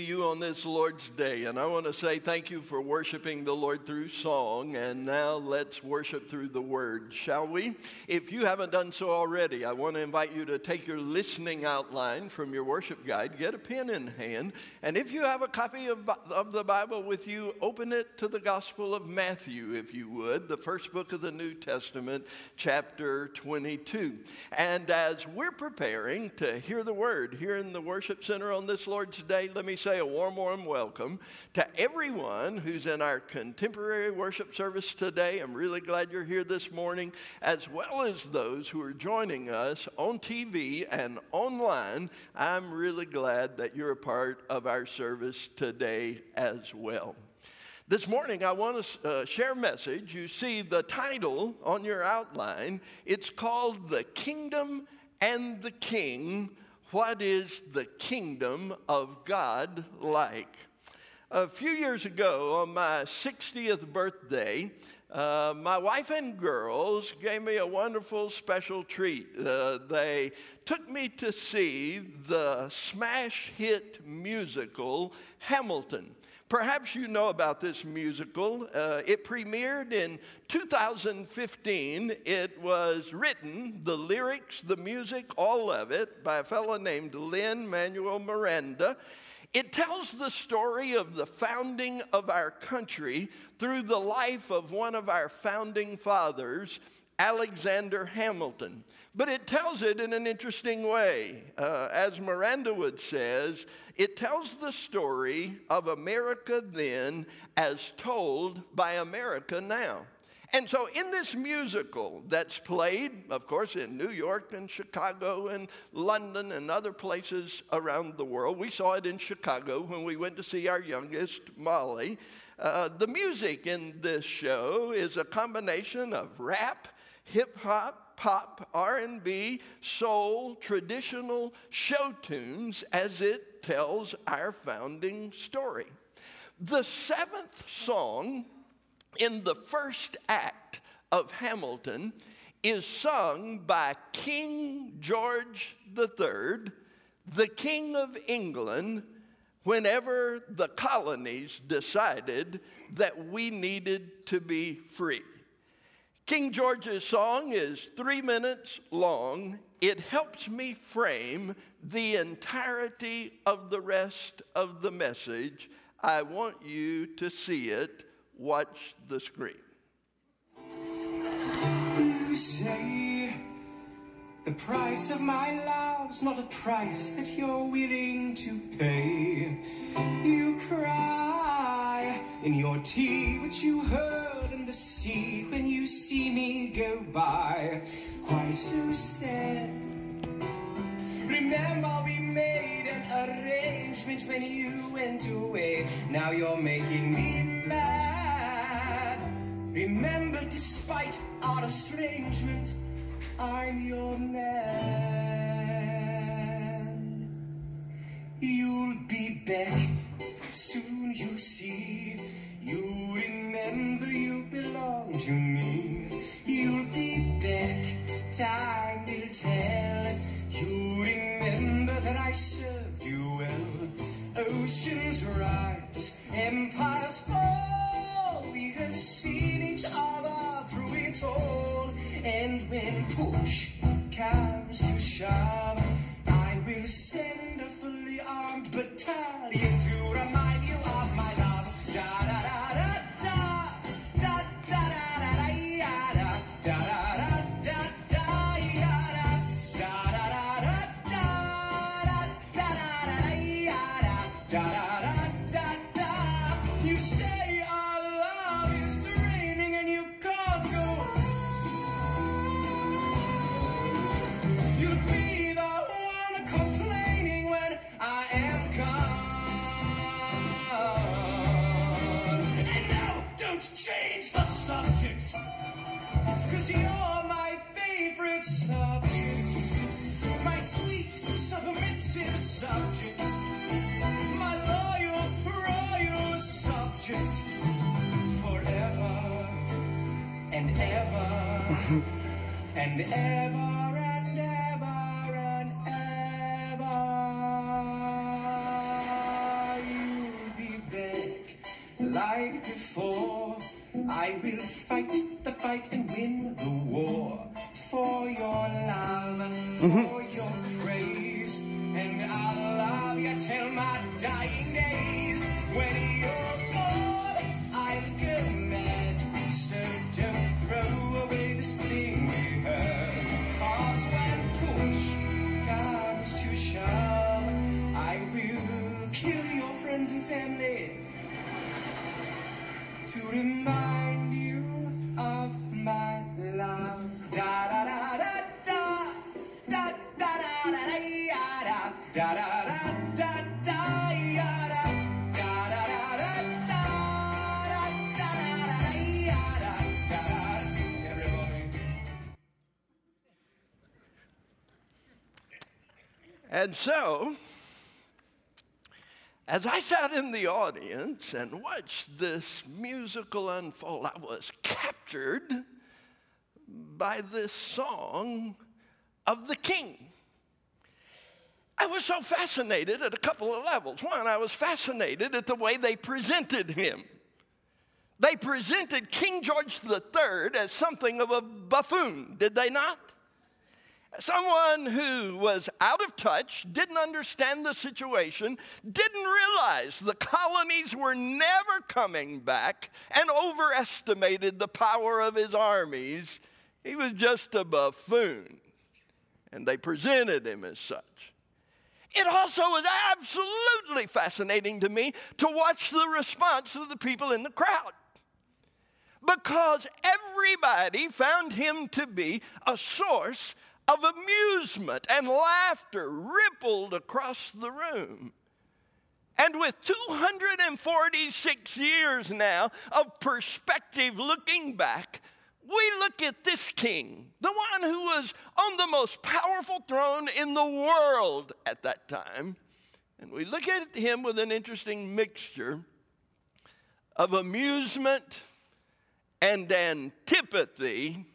you on this Lord's Day, and I want to say thank you for worshiping the Lord through song, and now let's worship through the Word, shall we? If you haven't done so already, I want to invite you to take your listening outline from your worship guide, get a pen in hand, and if you have a copy of, of the Bible with you, open it to the Gospel of Matthew, if you would, the first book of the New Testament, chapter 22. And as we're preparing to hear the Word here in the worship center on this Lord's Day, let me say say a warm, warm welcome to everyone who's in our contemporary worship service today. I'm really glad you're here this morning, as well as those who are joining us on TV and online. I'm really glad that you're a part of our service today as well. This morning, I want to uh, share a message. You see the title on your outline. It's called The Kingdom and the King what is the kingdom of God like? A few years ago, on my 60th birthday, uh, my wife and girls gave me a wonderful special treat. Uh, they took me to see the smash hit musical Hamilton. Perhaps you know about this musical. Uh, it premiered in 2015. It was written, the lyrics, the music, all of it, by a fellow named Lin Manuel Miranda. It tells the story of the founding of our country through the life of one of our founding fathers, Alexander Hamilton. But it tells it in an interesting way. Uh, as Miranda would says, it tells the story of America then as told by America now. And so, in this musical that's played, of course, in New York and Chicago and London and other places around the world, we saw it in Chicago when we went to see our youngest, Molly. Uh, the music in this show is a combination of rap, hip hop, pop, R&B, soul, traditional show tunes as it tells our founding story. The seventh song in the first act of Hamilton is sung by King George III, the King of England, whenever the colonies decided that we needed to be free. King George's song is three minutes long. It helps me frame the entirety of the rest of the message. I want you to see it. Watch the screen. You say the price of my love's not a price that you're willing to pay. You cry in your tea, which you heard in the sea when you see me go by. Why so sad? Remember we made an arrangement when you went away. Now you're making me mad. Remember, despite our estrangement, I'm your man. You'll be back soon, you'll see. you'll remember you belong to me. You'll be back, time will tell. You'll remember that I served you well. Oceans rise, empires fall. We have seen each other through it all. And when push comes to shove, I will send a fully armed battalion before. I will fight the fight and And so, as I sat in the audience and watched this musical unfold, I was captured by this song of the king. I was so fascinated at a couple of levels. One, I was fascinated at the way they presented him. They presented King George III as something of a buffoon, did they not? Someone who was out of touch, didn't understand the situation, didn't realize the colonies were never coming back, and overestimated the power of his armies. He was just a buffoon, and they presented him as such. It also was absolutely fascinating to me to watch the response of the people in the crowd because everybody found him to be a source of amusement and laughter rippled across the room. And with 246 years now of perspective looking back, we look at this king, the one who was on the most powerful throne in the world at that time, and we look at him with an interesting mixture of amusement and antipathy.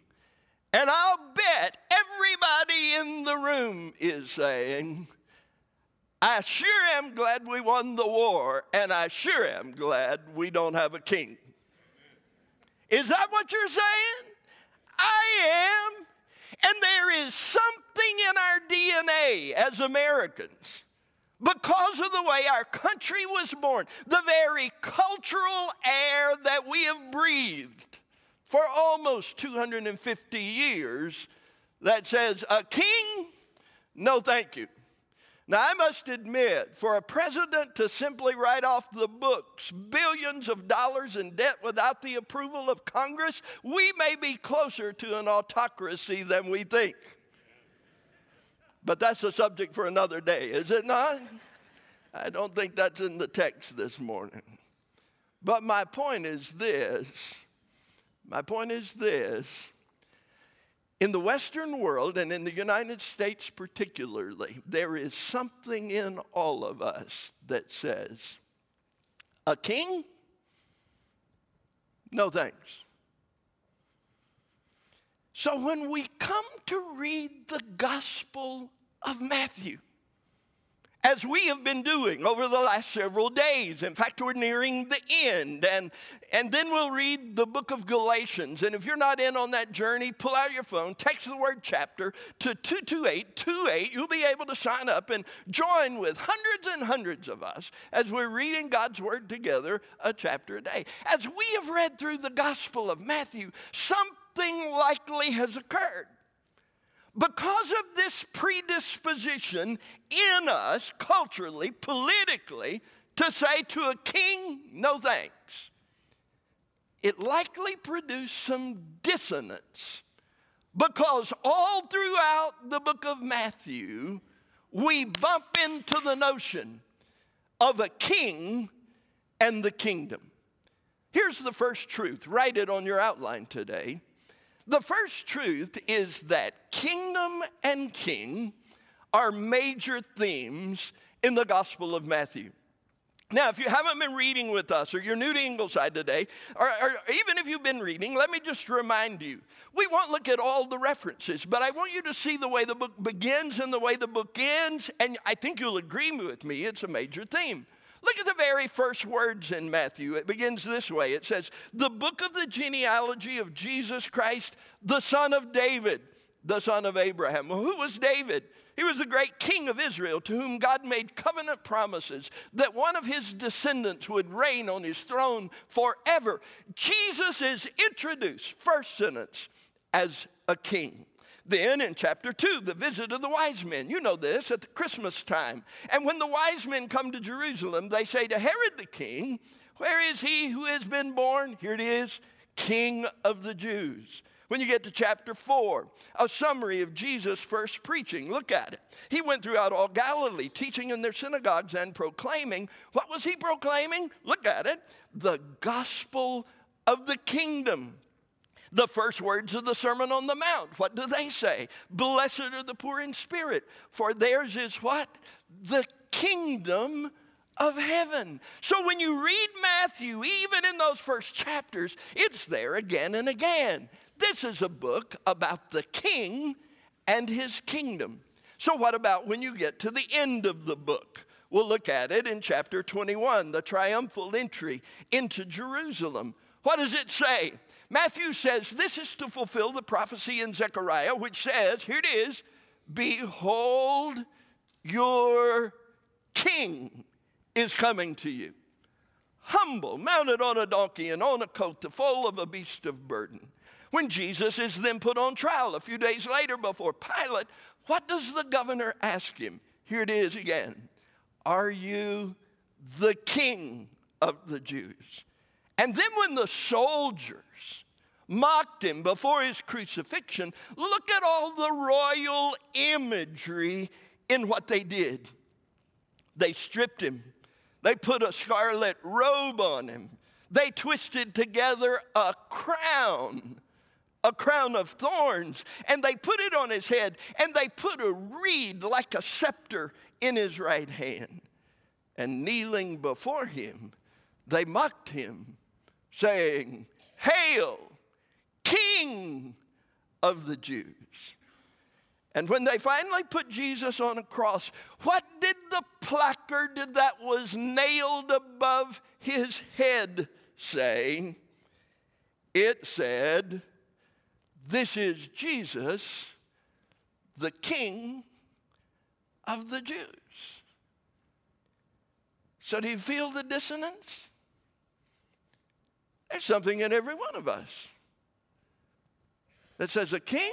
And I'll bet everybody in the room is saying, I sure am glad we won the war, and I sure am glad we don't have a king. Is that what you're saying? I am. And there is something in our DNA as Americans because of the way our country was born, the very cultural air that we have breathed for almost 250 years that says, a king, no thank you. Now, I must admit, for a president to simply write off the books billions of dollars in debt without the approval of Congress, we may be closer to an autocracy than we think. But that's a subject for another day, is it not? I don't think that's in the text this morning. But my point is this my point is this. In the Western world and in the United States particularly, there is something in all of us that says, a king? No thanks. So when we come to read the Gospel of Matthew, as we have been doing over the last several days. In fact, we're nearing the end. And, and then we'll read the book of Galatians. And if you're not in on that journey, pull out your phone, text the word chapter to 22828. You'll be able to sign up and join with hundreds and hundreds of us as we're reading God's word together a chapter a day. As we have read through the Gospel of Matthew, something likely has occurred. Because of this predisposition in us, culturally, politically, to say to a king, no thanks, it likely produced some dissonance. Because all throughout the book of Matthew, we bump into the notion of a king and the kingdom. Here's the first truth. Write it on your outline today. The first truth is that kingdom and king are major themes in the Gospel of Matthew. Now, if you haven't been reading with us, or you're new to Ingleside today, or, or, even if you've been reading, let me just remind you we won't look at all the references, but I want you to see the way the book begins and the way the book ends, and I think you'll agree with me, it's a major theme. Look at the very first words in Matthew. It begins this way it says, The book of the genealogy of Jesus Christ, the son of David, the son of Abraham. Well, who was David? He was the great king of Israel to whom God made covenant promises that one of his descendants would reign on his throne forever. Jesus is introduced, first sentence, as a king. Then in chapter 2, the visit of the wise men. You know this at the Christmas time. And when the wise men come to Jerusalem, they say to Herod the king, Where is he who has been born? Here it is, King of the Jews. When you get to chapter 4, a summary of Jesus' first preaching. Look at it. He went throughout all Galilee, teaching in their synagogues and proclaiming. What was he proclaiming? Look at it. The gospel of the kingdom. The first words of the Sermon on the Mount, what do they say? Blessed are the poor in spirit, for theirs is what? The kingdom of heaven. So when you read Matthew, even in those first chapters, it's there again and again. This is a book about the king and his kingdom. So, what about when you get to the end of the book? We'll look at it in chapter 21, the triumphal entry into Jerusalem. What does it say? Matthew says this is to fulfill the prophecy in Zechariah, which says, here it is, Behold, your king is coming to you. Humble, mounted on a donkey and on a coat, the foal of a beast of burden. When Jesus is then put on trial a few days later before Pilate, what does the governor ask him? Here it is again Are you the king of the Jews? And then when the soldiers mocked him before his crucifixion, look at all the royal imagery in what they did. They stripped him, they put a scarlet robe on him, they twisted together a crown a crown of thorns, and they put it on his head, and they put a reed like a scepter in his right hand. And kneeling before him, they mocked him, saying, Hail, King of the Jews. And when they finally put Jesus on a cross, what did the placard that was nailed above his head say? It said, this is Jesus, the King of the Jews. So, do you feel the dissonance? There's something in every one of us that says, A king?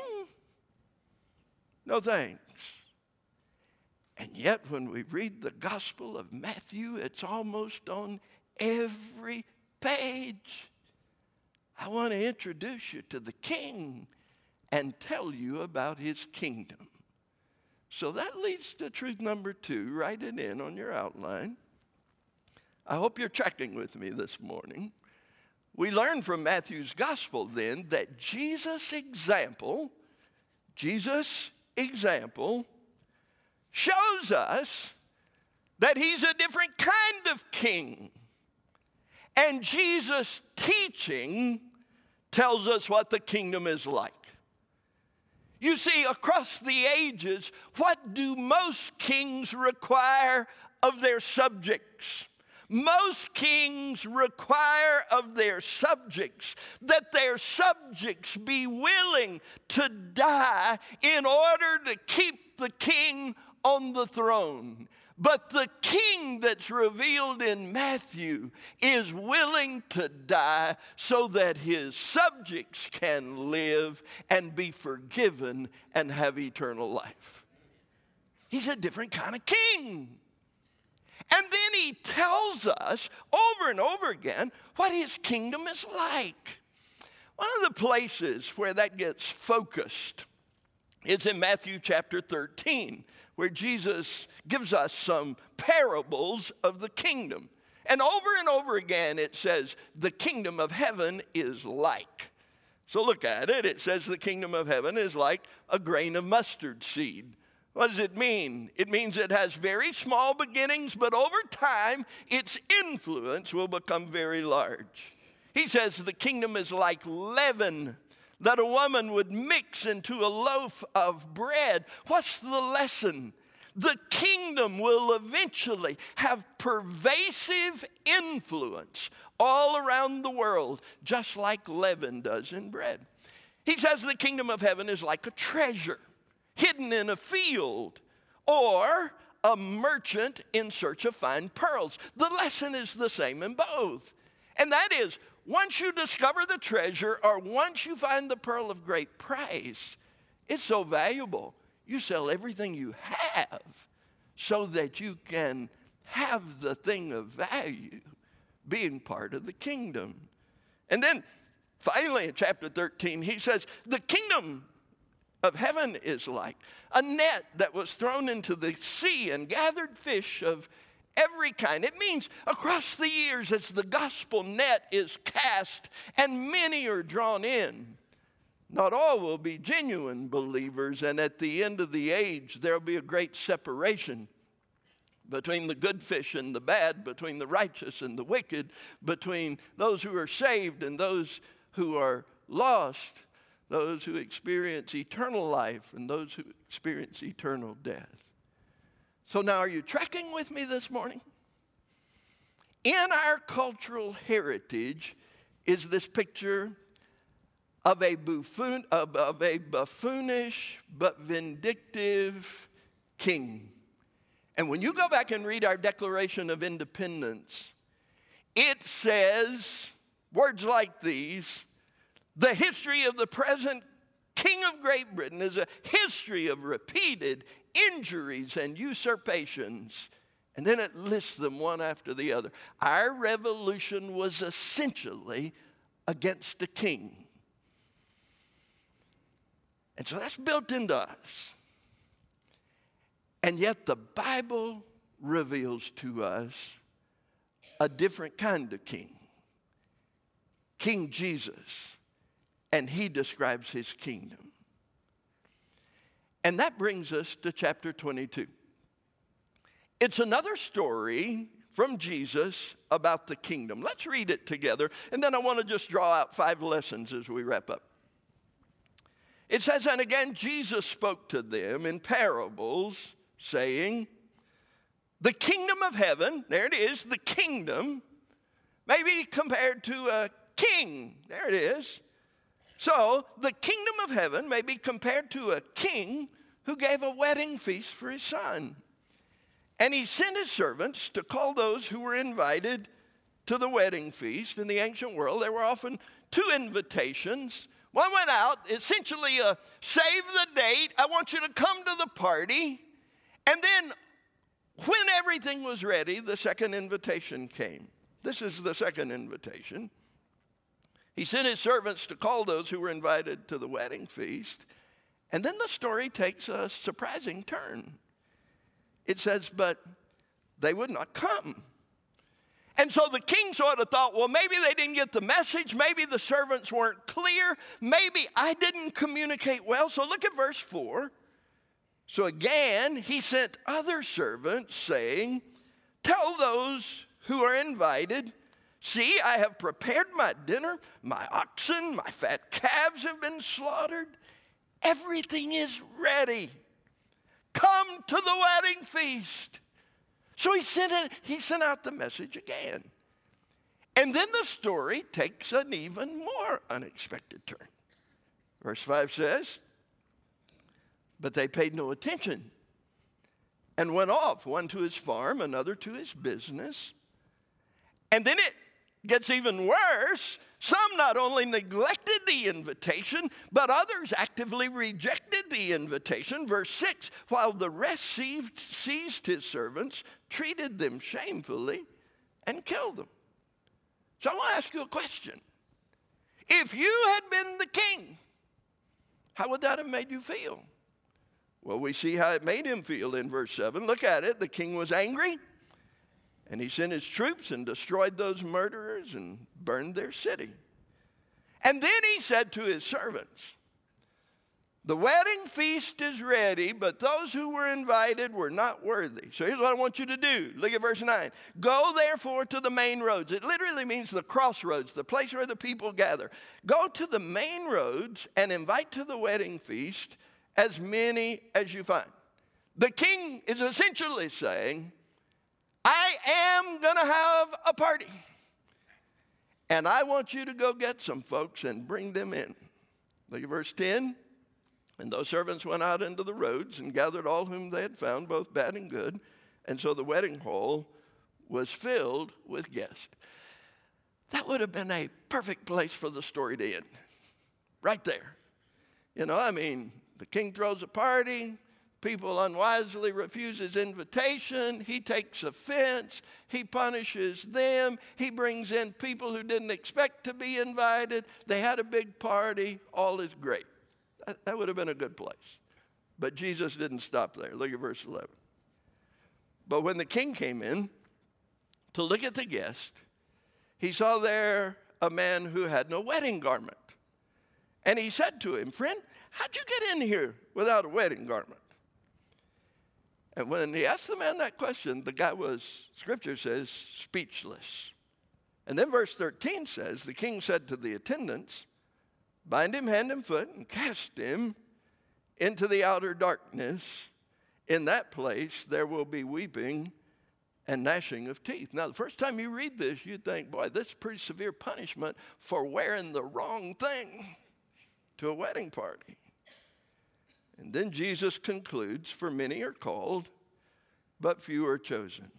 No thanks. And yet, when we read the Gospel of Matthew, it's almost on every page. I want to introduce you to the king and tell you about his kingdom. So that leads to truth number two. Write it in on your outline. I hope you're tracking with me this morning. We learn from Matthew's gospel then that Jesus' example, Jesus' example, shows us that he's a different kind of king. And Jesus' teaching tells us what the kingdom is like. You see, across the ages, what do most kings require of their subjects? Most kings require of their subjects that their subjects be willing to die in order to keep the king on the throne. But the king that's revealed in Matthew is willing to die so that his subjects can live and be forgiven and have eternal life. He's a different kind of king. And then he tells us over and over again what his kingdom is like. One of the places where that gets focused is in Matthew chapter 13 where Jesus gives us some parables of the kingdom. And over and over again, it says, the kingdom of heaven is like. So look at it. It says the kingdom of heaven is like a grain of mustard seed. What does it mean? It means it has very small beginnings, but over time, its influence will become very large. He says the kingdom is like leaven that a woman would mix into a loaf of bread. What's the lesson? The kingdom will eventually have pervasive influence all around the world, just like leaven does in bread. He says the kingdom of heaven is like a treasure hidden in a field or a merchant in search of fine pearls. The lesson is the same in both. And that is, once you discover the treasure or once you find the pearl of great price, it's so valuable. You sell everything you have so that you can have the thing of value being part of the kingdom. And then finally in chapter 13, he says, The kingdom of heaven is like a net that was thrown into the sea and gathered fish of every kind. It means across the years, as the gospel net is cast and many are drawn in, not all will be genuine believers, and at the end of the age, there'll be a great separation between the good fish and the bad, between the righteous and the wicked, between those who are saved and those who are lost, those who experience eternal life and those who experience eternal death. So, now are you tracking with me this morning? In our cultural heritage is this picture of a, buffoon, of, of a buffoonish but vindictive king. And when you go back and read our Declaration of Independence, it says words like these The history of the present King of Great Britain is a history of repeated injuries and usurpations. And then it lists them one after the other. Our revolution was essentially against a king. And so that's built into us. And yet the Bible reveals to us a different kind of king King Jesus. And he describes his kingdom. And that brings us to chapter 22. It's another story from Jesus about the kingdom. Let's read it together, and then I want to just draw out five lessons as we wrap up. It says, And again, Jesus spoke to them in parables, saying, The kingdom of heaven, there it is, the kingdom, may be compared to a king. There it is. So, the kingdom of heaven may be compared to a king who gave a wedding feast for his son. And he sent his servants to call those who were invited to the wedding feast. In the ancient world, there were often two invitations one went out, essentially, a save the date. I want you to come to the party. And then, when everything was ready, the second invitation came. This is the second invitation. He sent his servants to call those who were invited to the wedding feast. And then the story takes a surprising turn. It says, But they would not come. And so the king sort of thought, well, maybe they didn't get the message. Maybe the servants weren't clear. Maybe I didn't communicate well. So look at verse 4. So again, he sent other servants saying, Tell those who are invited, see, I have prepared my dinner. My oxen, my fat calves have been slaughtered. Everything is ready. Come to the wedding feast. So he sent, it, he sent out the message again. And then the story takes an even more unexpected turn. Verse 5 says, But they paid no attention and went off, one to his farm, another to his business. And then it gets even worse. Some not only neglected the invitation, but others actively rejected the invitation. Verse 6 while the rest seized, seized his servants, treated them shamefully, and killed them. So I want to ask you a question. If you had been the king, how would that have made you feel? Well, we see how it made him feel in verse 7. Look at it. The king was angry and he sent his troops and destroyed those murderers and burned their city. And then he said to his servants, The wedding feast is ready, but those who were invited were not worthy. So here's what I want you to do. Look at verse 9. Go therefore to the main roads. It literally means the crossroads, the place where the people gather. Go to the main roads and invite to the wedding feast as many as you find. The king is essentially saying, I am going to have a party. And I want you to go get some folks and bring them in. Look at verse 10. And those servants went out into the roads and gathered all whom they had found, both bad and good. And so the wedding hall was filled with guests. That would have been a perfect place for the story to end. Right there. You know, I mean, the king throws a party, people unwisely refuse his invitation, he takes offense, he punishes them, he brings in people who didn't expect to be invited. They had a big party, all is great. That would have been a good place. But Jesus didn't stop there. Look at verse 11. But when the king came in to look at the guest, he saw there a man who had no wedding garment. And he said to him, Friend, how'd you get in here without a wedding garment? And when he asked the man that question, the guy was, scripture says, speechless. And then verse 13 says, The king said to the attendants, Bind him hand and foot and cast him into the outer darkness. In that place there will be weeping and gnashing of teeth. Now, the first time you read this, you think, boy, this is pretty severe punishment for wearing the wrong thing to a wedding party. And then Jesus concludes, For many are called, but few are chosen.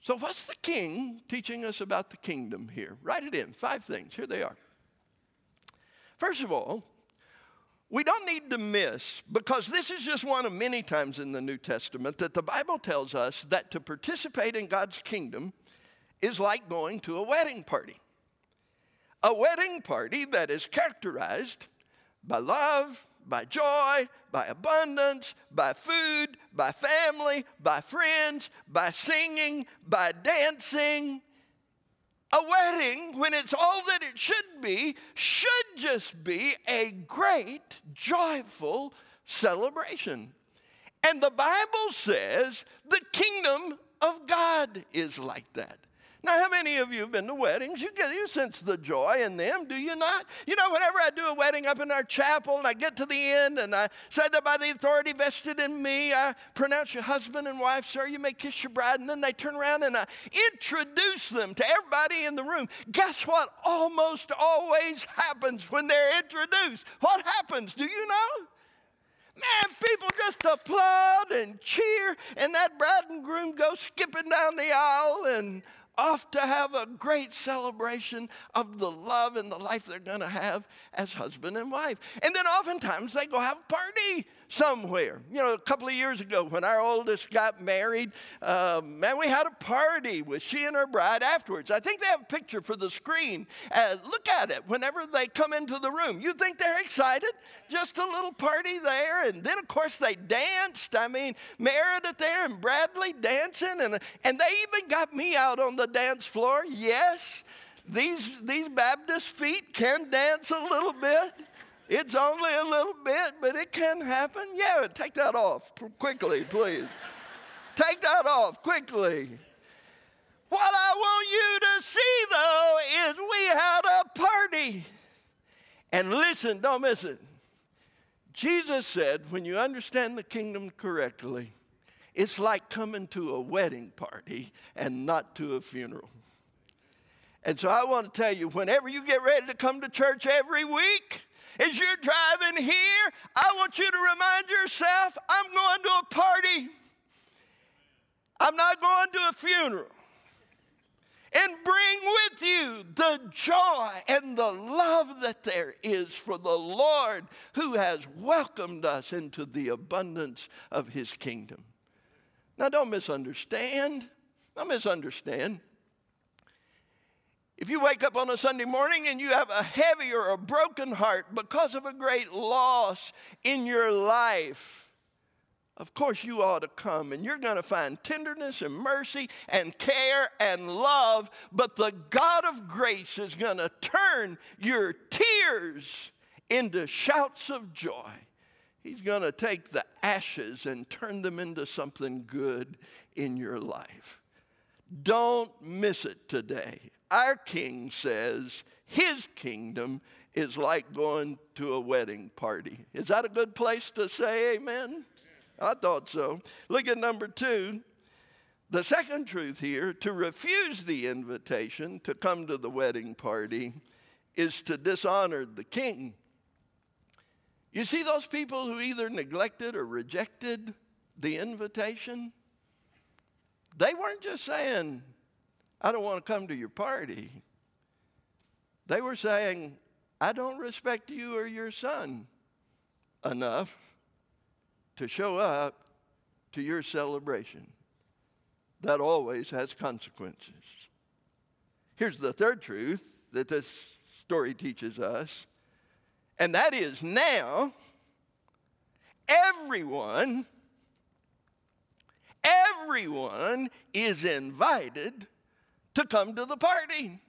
So, what's the king teaching us about the kingdom here? Write it in. Five things. Here they are. First of all, we don't need to miss, because this is just one of many times in the New Testament that the Bible tells us that to participate in God's kingdom is like going to a wedding party. A wedding party that is characterized by love, by joy, by abundance, by food, by family, by friends, by singing, by dancing, a wedding, when it's all that it should be, should just be a great, joyful celebration. And the Bible says the kingdom of God is like that. Now, how many of you have been to weddings? You get you sense the joy in them, do you not? You know, whenever I do a wedding up in our chapel and I get to the end and I say that by the authority vested in me, I pronounce you husband and wife, sir, you may kiss your bride, and then they turn around and I introduce them to everybody in the room. Guess what almost always happens when they're introduced? What happens? Do you know? Man, people just applaud and cheer, and that bride and groom go skipping down the aisle, and off to have a great celebration of the love and the life they're going to have as husband and wife. And then oftentimes they go have a party somewhere. You know, a couple of years ago when our oldest got married, uh, man, we had a party with she and her bride afterwards. I think they have a picture for the screen. Uh, look at it whenever they come into the room. You think they're excited? Just a little party there. And then, of course, they danced. I mean, Meredith there and Bradley dancing. And, and they even got me out on the dance floor. Yes, these, these Baptist feet can dance a little bit. It's only a little bit, but it can happen. Yeah, take that off quickly, please. take that off quickly. What I want you to see, though, is we had a party. And listen, don't miss it. Jesus said, when you understand the kingdom correctly, it's like coming to a wedding party and not to a funeral. And so I want to tell you, whenever you get ready to come to church every week, as you're driving here, I want you to remind yourself I'm going to a party. I'm not going to a funeral. And bring with you the joy and the love that there is for the Lord who has welcomed us into the abundance of his kingdom. Now, don't misunderstand. Don't misunderstand. If you wake up on a Sunday morning and you have a heavy or a broken heart because of a great loss in your life, of course you ought to come and you're going to find tenderness and mercy and care and love, but the God of grace is going to turn your tears into shouts of joy. He's going to take the ashes and turn them into something good in your life. Don't miss it today. Our king says his kingdom is like going to a wedding party. Is that a good place to say amen? I thought so. Look at number two. The second truth here to refuse the invitation to come to the wedding party is to dishonor the king. You see those people who either neglected or rejected the invitation? They weren't just saying, I don't want to come to your party. They were saying, I don't respect you or your son enough to show up to your celebration. That always has consequences. Here's the third truth that this story teaches us, and that is now everyone, everyone is invited to come to the party.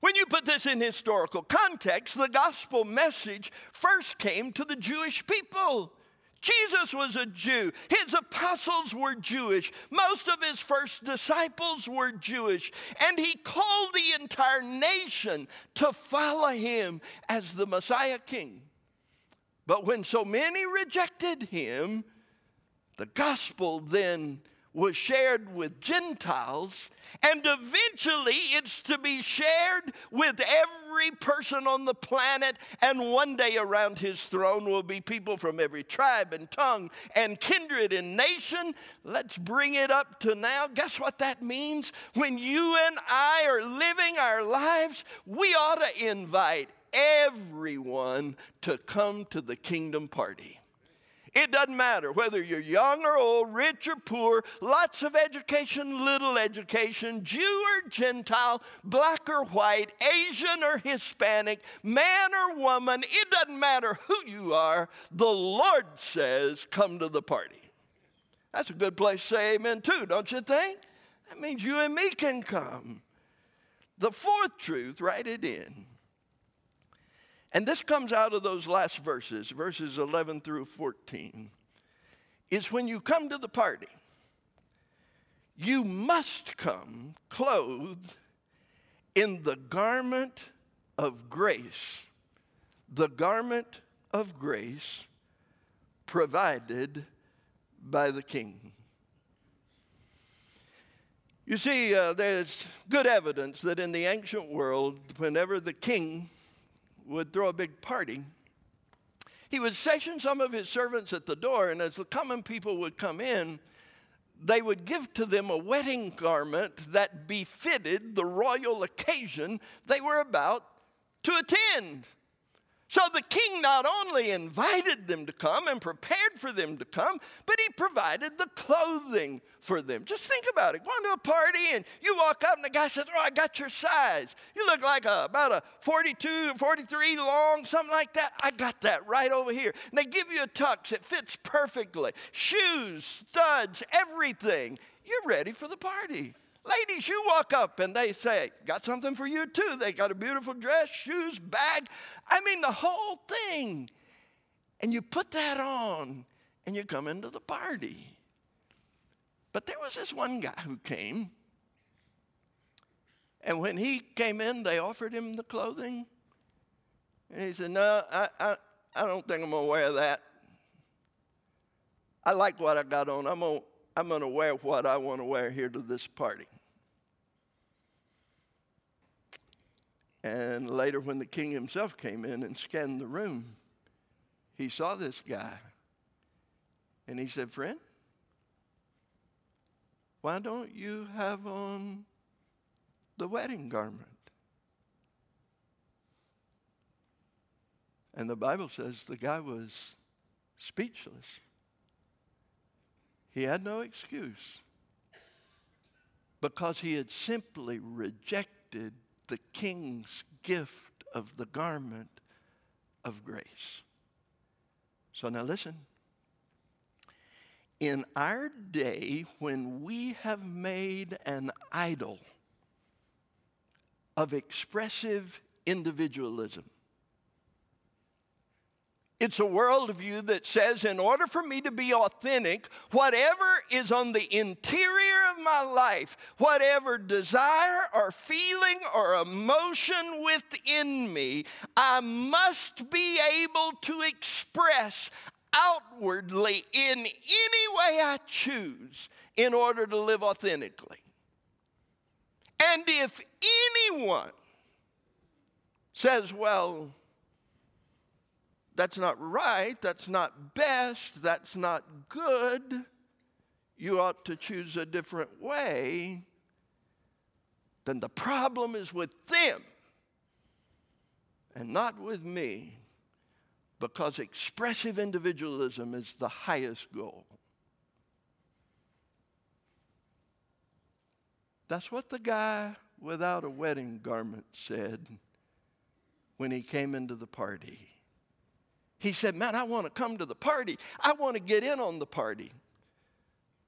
When you put this in historical context, the gospel message first came to the Jewish people. Jesus was a Jew. His apostles were Jewish. Most of his first disciples were Jewish. And he called the entire nation to follow him as the Messiah King. But when so many rejected him, the gospel then was shared with Gentiles, and eventually it's to be shared with every person on the planet. And one day around his throne will be people from every tribe and tongue and kindred and nation. Let's bring it up to now. Guess what that means? When you and I are living our lives, we ought to invite everyone to come to the kingdom party. It doesn't matter whether you're young or old, rich or poor, lots of education, little education, Jew or Gentile, black or white, Asian or Hispanic, man or woman, it doesn't matter who you are. The Lord says, Come to the party. That's a good place to say amen too, don't you think? That means you and me can come. The fourth truth, write it in. And this comes out of those last verses, verses 11 through 14. Is when you come to the party, you must come clothed in the garment of grace, the garment of grace provided by the king. You see, uh, there's good evidence that in the ancient world, whenever the king would throw a big party, he would station some of his servants at the door, and as the common people would come in, they would give to them a wedding garment that befitted the royal occasion they were about to attend. So the king not only invited them to come and prepared for them to come, but he provided the clothing for them. Just think about it. Going to a party and you walk up and the guy says, Oh, I got your size. You look like a, about a 42, 43 long, something like that. I got that right over here. And they give you a tux, it fits perfectly. Shoes, studs, everything. You're ready for the party. Ladies, you walk up and they say, Got something for you too. They got a beautiful dress, shoes, bag. I mean, the whole thing. And you put that on and you come into the party. But there was this one guy who came. And when he came in, they offered him the clothing. And he said, No, I, I, I don't think I'm going to wear that. I like what I got on. I'm going to I'm going to wear what I want to wear here to this party. And later, when the king himself came in and scanned the room, he saw this guy. And he said, Friend, why don't you have on the wedding garment? And the Bible says the guy was speechless. He had no excuse because he had simply rejected the king's gift of the garment of grace. So now listen. In our day, when we have made an idol of expressive individualism, it's a worldview that says, in order for me to be authentic, whatever is on the interior of my life, whatever desire or feeling or emotion within me, I must be able to express outwardly in any way I choose in order to live authentically. And if anyone says, well, that's not right, that's not best, that's not good, you ought to choose a different way, then the problem is with them and not with me because expressive individualism is the highest goal. That's what the guy without a wedding garment said when he came into the party. He said, Man, I want to come to the party. I want to get in on the party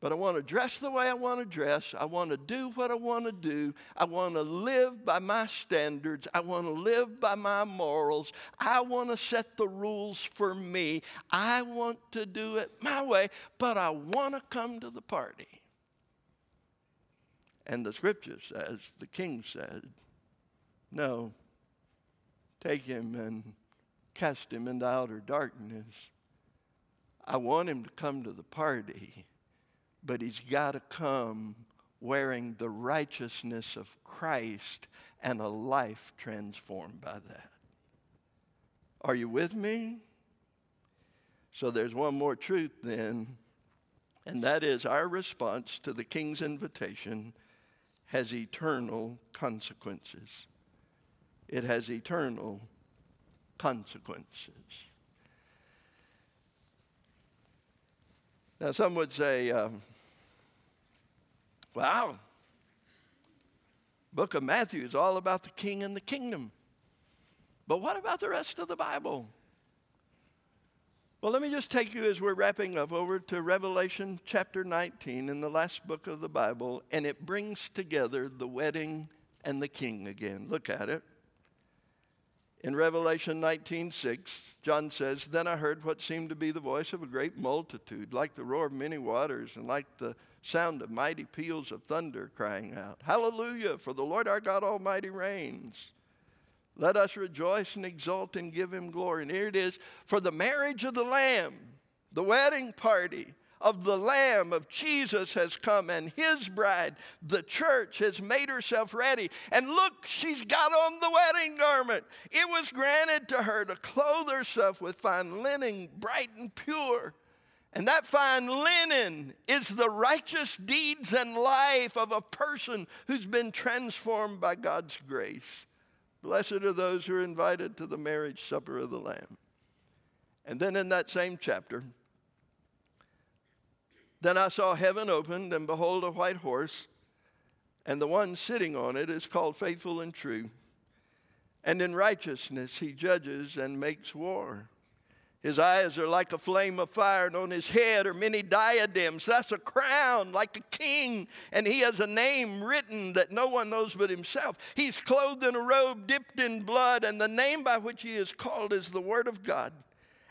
but I want to dress the way I want to dress. I want to do what I want to do. I want to live by my standards. I want to live by my morals. I want to set the rules for me. I want to do it my way, but I want to come to the party. And the scripture says, the king said, No, take him and cast him into outer darkness. I want him to come to the party but he's got to come wearing the righteousness of Christ and a life transformed by that. Are you with me? So there's one more truth then, and that is our response to the king's invitation has eternal consequences. It has eternal consequences. Now, some would say, um, Wow. Book of Matthew is all about the king and the kingdom. But what about the rest of the Bible? Well, let me just take you as we're wrapping up over to Revelation chapter 19 in the last book of the Bible, and it brings together the wedding and the king again. Look at it. In Revelation 19:6, John says, "Then I heard what seemed to be the voice of a great multitude, like the roar of many waters and like the sound of mighty peals of thunder crying out, Hallelujah, for the Lord our God Almighty reigns. Let us rejoice and exult and give him glory. And here it is for the marriage of the Lamb, the wedding party of the Lamb of Jesus has come, and his bride, the church, has made herself ready. And look, she's got on the wedding garment. It was granted to her to clothe herself with fine linen, bright and pure. And that fine linen is the righteous deeds and life of a person who's been transformed by God's grace. Blessed are those who are invited to the marriage supper of the Lamb. And then in that same chapter, then I saw heaven opened, and behold, a white horse, and the one sitting on it is called Faithful and True. And in righteousness he judges and makes war. His eyes are like a flame of fire, and on his head are many diadems. That's a crown, like a king. And he has a name written that no one knows but himself. He's clothed in a robe dipped in blood, and the name by which he is called is the Word of God.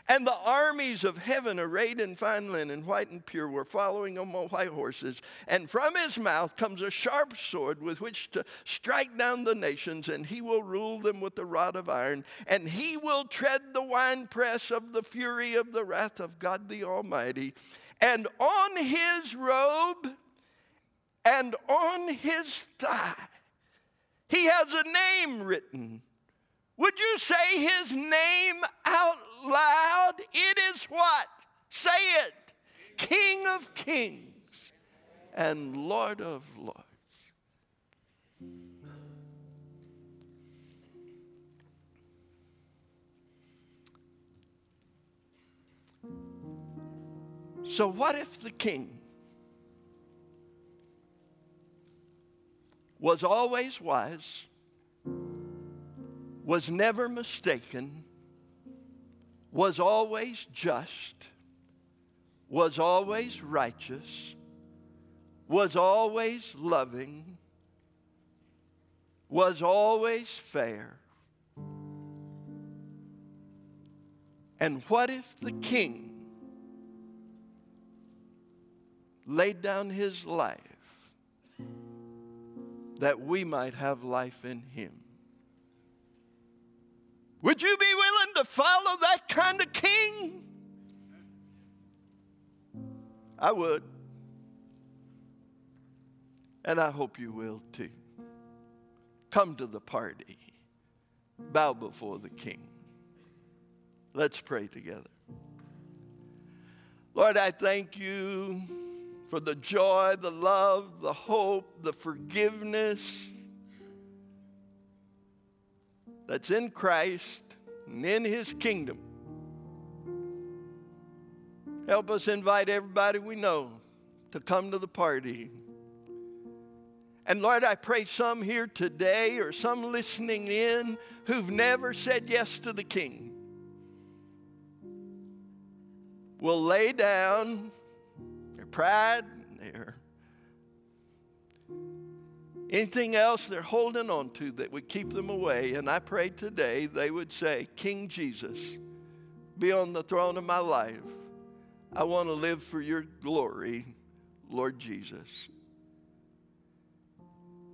And the armies of heaven, arrayed in fine linen, white and pure, were following on white horses. And from his mouth comes a sharp sword with which to strike down the nations, and he will rule them with the rod of iron. And he will tread the winepress of the fury of the wrath of God the Almighty. And on his robe and on his thigh, he has a name written. Would you say his name out loud. It is what? Say it. King of kings and Lord of lords. So, what if the king was always wise, was never mistaken, was always just, was always righteous, was always loving, was always fair. And what if the king laid down his life that we might have life in him? Would you be willing to follow that kind of king? I would. And I hope you will too. Come to the party, bow before the King. Let's pray together. Lord, I thank you for the joy, the love, the hope, the forgiveness that's in Christ and in his kingdom. Help us invite everybody we know to come to the party. And Lord, I pray some here today or some listening in who've never said yes to the King will lay down their pride, their anything else they're holding on to that would keep them away. And I pray today they would say, King Jesus, be on the throne of my life. I want to live for your glory, Lord Jesus.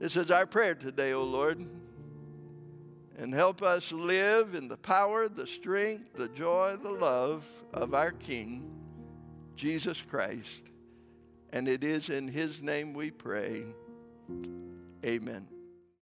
This is our prayer today, O Lord. And help us live in the power, the strength, the joy, the love of our King, Jesus Christ. And it is in his name we pray. Amen.